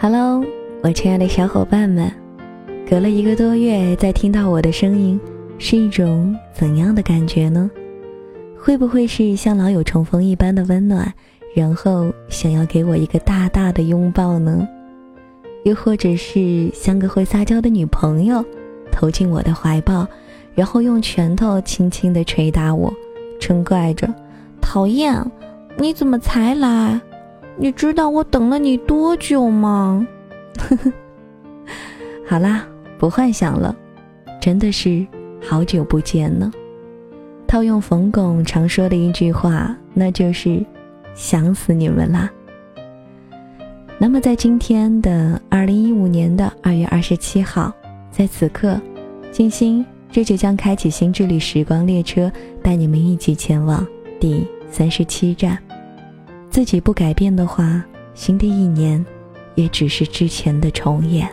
Hello，我亲爱的小伙伴们，隔了一个多月再听到我的声音，是一种怎样的感觉呢？会不会是像老友重逢一般的温暖，然后想要给我一个大大的拥抱呢？又或者是像个会撒娇的女朋友，投进我的怀抱，然后用拳头轻轻地捶打我，嗔怪着：“讨厌，你怎么才来？”你知道我等了你多久吗？好啦，不幻想了，真的是好久不见呢。套用冯巩常说的一句话，那就是“想死你们啦”。那么在今天的二零一五年的二月二十七号，在此刻，静心这就将开启新之旅时光列车，带你们一起前往第三十七站。自己不改变的话，新的一年，也只是之前的重演。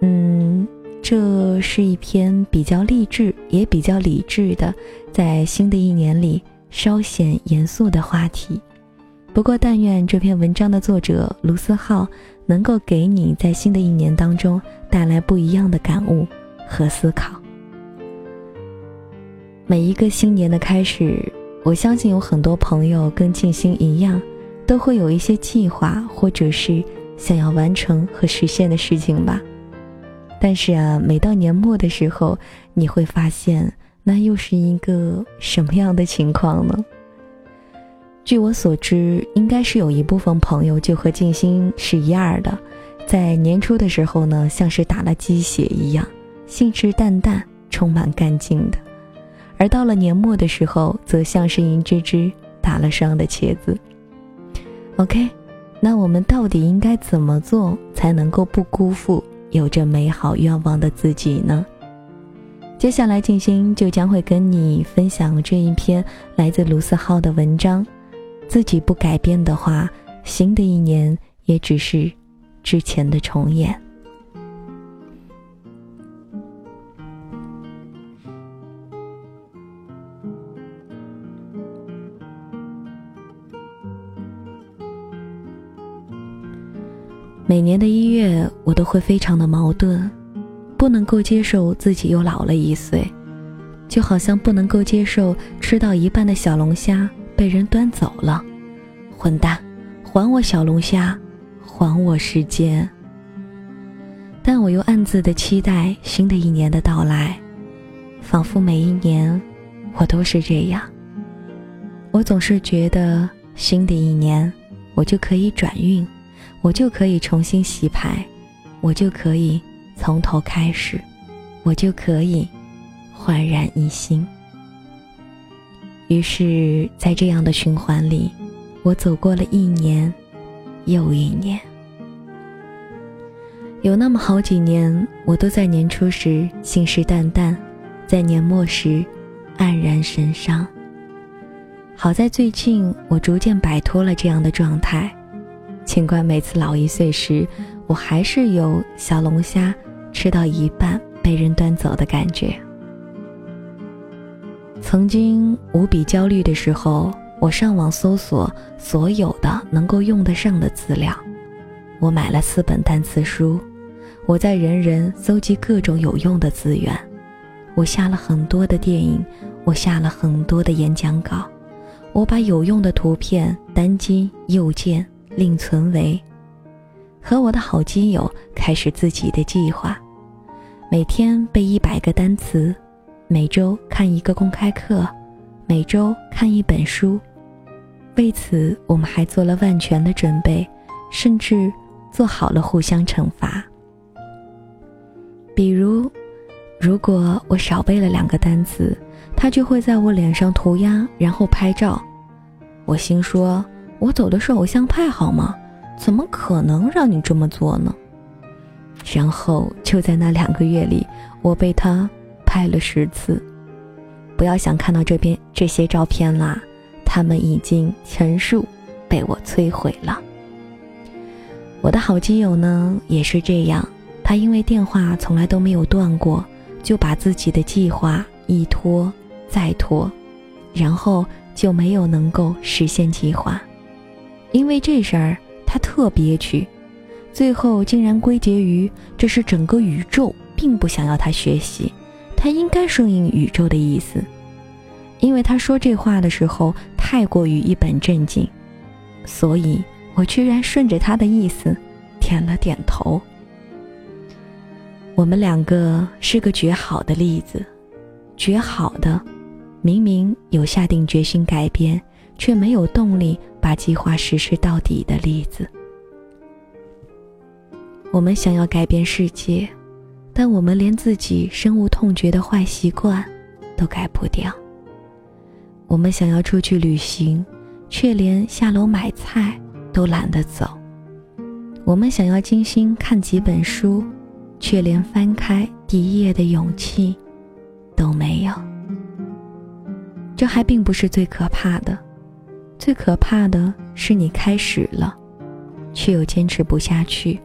嗯，这是一篇比较励志，也比较理智的，在新的一年里稍显严肃的话题。不过，但愿这篇文章的作者卢思浩能够给你在新的一年当中带来不一样的感悟和思考。每一个新年的开始。我相信有很多朋友跟静心一样，都会有一些计划，或者是想要完成和实现的事情吧。但是啊，每到年末的时候，你会发现那又是一个什么样的情况呢？据我所知，应该是有一部分朋友就和静心是一样的，在年初的时候呢，像是打了鸡血一样，信誓旦旦，充满干劲的。而到了年末的时候，则像是一只只打了伤的茄子。OK，那我们到底应该怎么做才能够不辜负有着美好愿望的自己呢？接下来静心就将会跟你分享这一篇来自卢思浩的文章。自己不改变的话，新的一年也只是之前的重演。每年的一月，我都会非常的矛盾，不能够接受自己又老了一岁，就好像不能够接受吃到一半的小龙虾被人端走了。混蛋，还我小龙虾，还我时间。但我又暗自的期待新的一年的到来，仿佛每一年我都是这样。我总是觉得新的一年，我就可以转运。我就可以重新洗牌，我就可以从头开始，我就可以焕然一新。于是，在这样的循环里，我走过了一年又一年。有那么好几年，我都在年初时信誓旦旦，在年末时黯然神伤。好在最近，我逐渐摆脱了这样的状态。尽管每次老一岁时，我还是有小龙虾吃到一半被人端走的感觉。曾经无比焦虑的时候，我上网搜索所有的能够用得上的资料，我买了四本单词书，我在人人搜集各种有用的资源，我下了很多的电影，我下了很多的演讲稿，我把有用的图片单击右键。另存为，和我的好基友开始自己的计划，每天背一百个单词，每周看一个公开课，每周看一本书。为此，我们还做了万全的准备，甚至做好了互相惩罚。比如，如果我少背了两个单词，他就会在我脸上涂鸦，然后拍照。我心说。我走的是偶像派好吗？怎么可能让你这么做呢？然后就在那两个月里，我被他拍了十次。不要想看到这边这些照片啦，他们已经全数被我摧毁了。我的好基友呢也是这样，他因为电话从来都没有断过，就把自己的计划一拖再拖，然后就没有能够实现计划。因为这事儿，他特憋屈，最后竟然归结于这是整个宇宙并不想要他学习，他应该顺应宇宙的意思。因为他说这话的时候太过于一本正经，所以我居然顺着他的意思点了点头。我们两个是个绝好的例子，绝好的，明明有下定决心改变，却没有动力把计划实施到底的例子。我们想要改变世界，但我们连自己深恶痛绝的坏习惯都改不掉。我们想要出去旅行，却连下楼买菜都懒得走。我们想要精心看几本书，却连翻开第一页的勇气都没有。这还并不是最可怕的，最可怕的是你开始了，却又坚持不下去，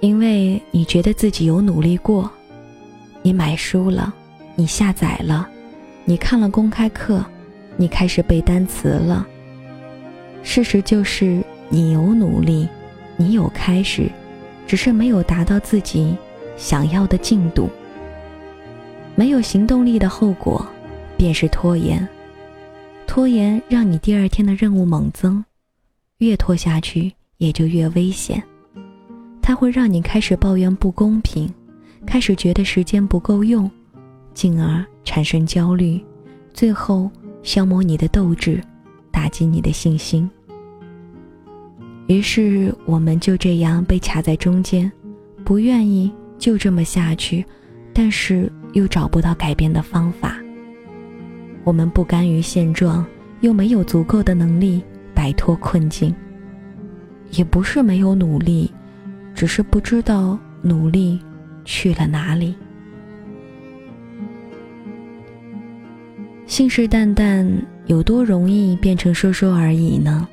因为你觉得自己有努力过，你买书了，你下载了。你看了公开课，你开始背单词了。事实就是，你有努力，你有开始，只是没有达到自己想要的进度。没有行动力的后果，便是拖延。拖延让你第二天的任务猛增，越拖下去也就越危险。它会让你开始抱怨不公平，开始觉得时间不够用，进而。产生焦虑，最后消磨你的斗志，打击你的信心。于是我们就这样被卡在中间，不愿意就这么下去，但是又找不到改变的方法。我们不甘于现状，又没有足够的能力摆脱困境。也不是没有努力，只是不知道努力去了哪里。信誓旦旦有多容易变成说说而已呢？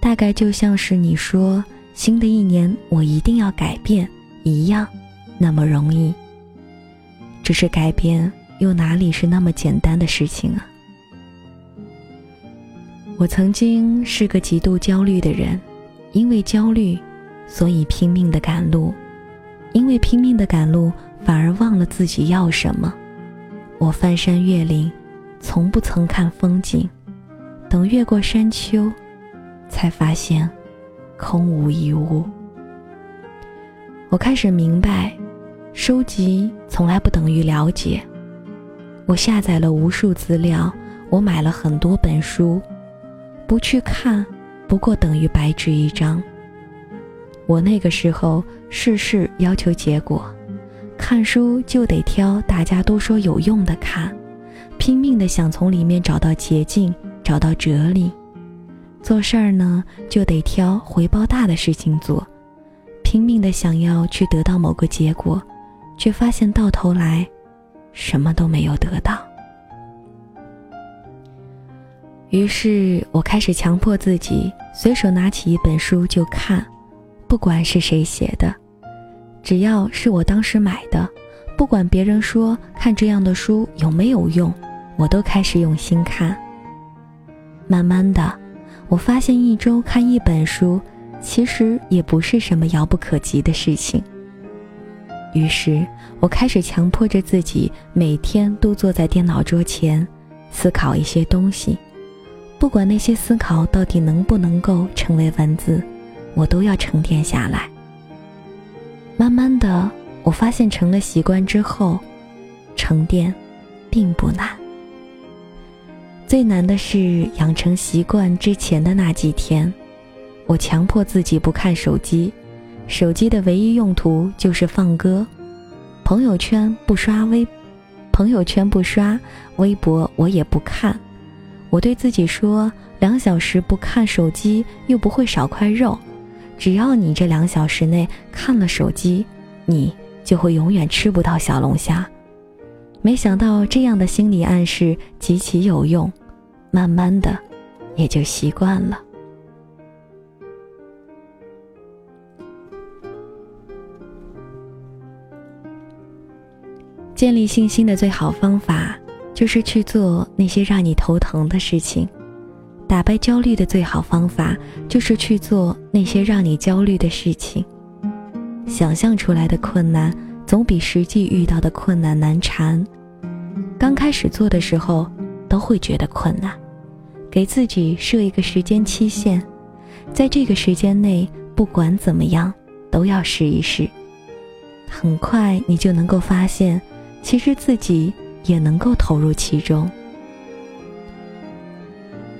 大概就像是你说新的一年我一定要改变一样，那么容易。只是改变又哪里是那么简单的事情啊？我曾经是个极度焦虑的人，因为焦虑，所以拼命的赶路，因为拼命的赶路，反而忘了自己要什么。我翻山越岭。从不曾看风景，等越过山丘，才发现空无一物。我开始明白，收集从来不等于了解。我下载了无数资料，我买了很多本书，不去看，不过等于白纸一张。我那个时候事事要求结果，看书就得挑大家都说有用的看。拼命的想从里面找到捷径，找到哲理。做事儿呢，就得挑回报大的事情做。拼命的想要去得到某个结果，却发现到头来，什么都没有得到。于是我开始强迫自己，随手拿起一本书就看，不管是谁写的，只要是我当时买的。不管别人说看这样的书有没有用，我都开始用心看。慢慢的，我发现一周看一本书，其实也不是什么遥不可及的事情。于是，我开始强迫着自己每天都坐在电脑桌前，思考一些东西。不管那些思考到底能不能够成为文字，我都要沉淀下来。慢慢的。我发现成了习惯之后，沉淀并不难。最难的是养成习惯之前的那几天，我强迫自己不看手机，手机的唯一用途就是放歌，朋友圈不刷微，朋友圈不刷微博，我也不看。我对自己说，两小时不看手机又不会少块肉，只要你这两小时内看了手机，你。就会永远吃不到小龙虾。没想到这样的心理暗示极其有用，慢慢的也就习惯了。建立信心的最好方法，就是去做那些让你头疼的事情，打败焦虑的最好方法就是去做那些让你焦虑的事情。想象出来的困难总比实际遇到的困难难缠。刚开始做的时候都会觉得困难，给自己设一个时间期限，在这个时间内不管怎么样都要试一试。很快你就能够发现，其实自己也能够投入其中。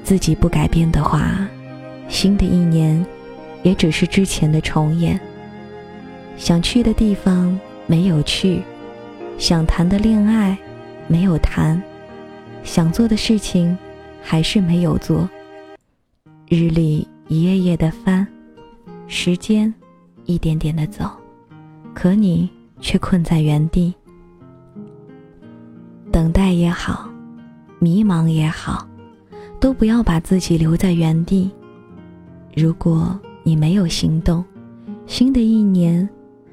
自己不改变的话，新的一年也只是之前的重演。想去的地方没有去，想谈的恋爱没有谈，想做的事情还是没有做。日历一页页的翻，时间一点点的走，可你却困在原地。等待也好，迷茫也好。都不要把自己留在原地。如果你没有行动，新的一年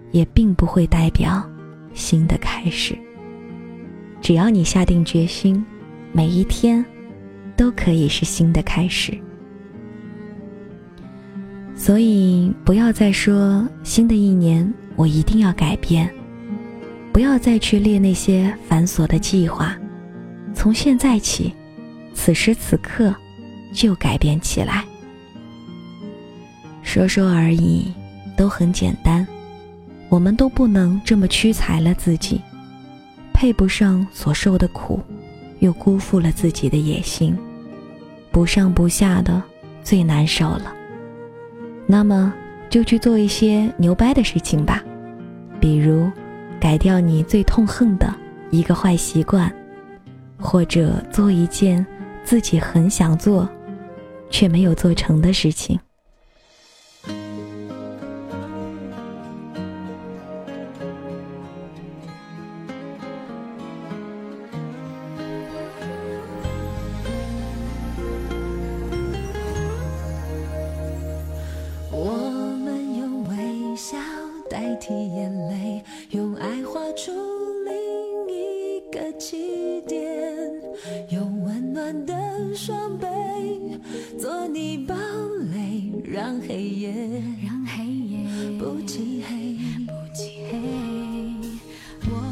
也并不会代表新的开始。只要你下定决心，每一天都可以是新的开始。所以，不要再说新的一年我一定要改变，不要再去列那些繁琐的计划。从现在起。此时此刻，就改变起来。说说而已，都很简单。我们都不能这么屈才了自己，配不上所受的苦，又辜负了自己的野心，不上不下的最难受了。那么，就去做一些牛掰的事情吧，比如，改掉你最痛恨的一个坏习惯，或者做一件。自己很想做，却没有做成的事情。代替眼泪，用爱画出另一个起点，用温暖的。双臂做你堡垒，让黑夜不漆黑。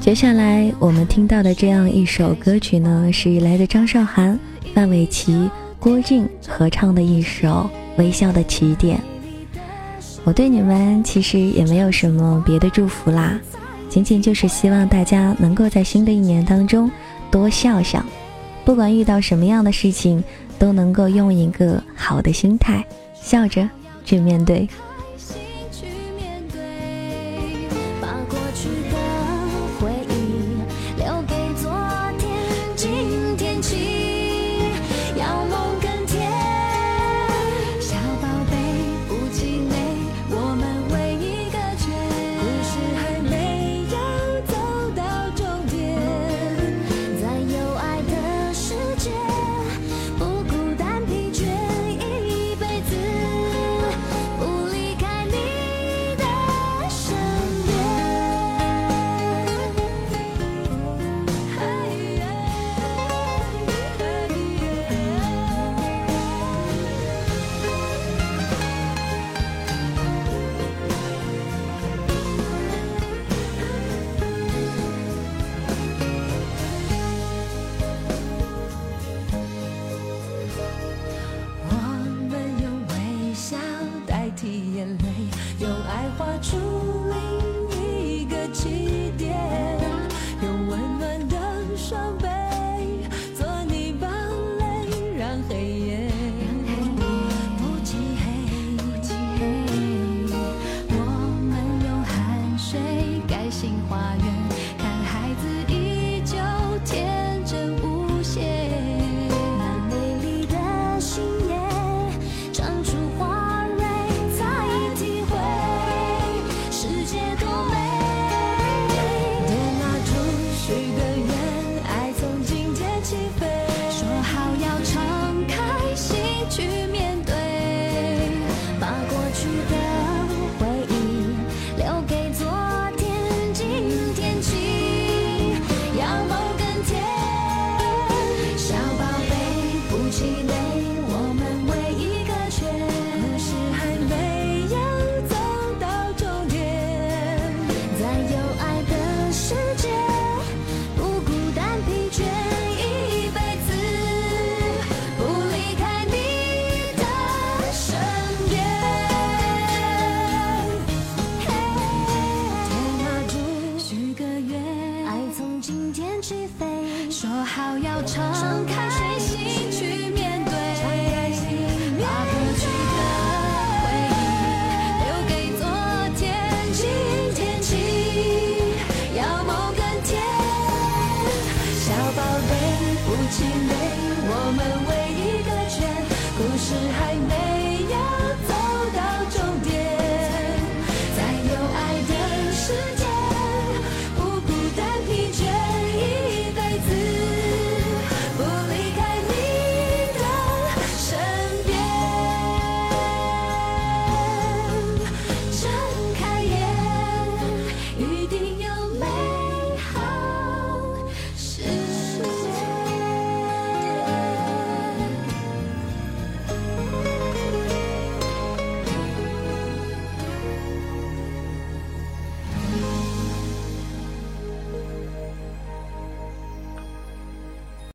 接下来我们听到的这样一首歌曲呢，是来自张韶涵、范玮琪、郭靖合唱的一首《微笑的起点》。我对你们其实也没有什么别的祝福啦，仅仅就是希望大家能够在新的一年当中多笑笑。不管遇到什么样的事情，都能够用一个好的心态，笑着去面对。说好要敞开心去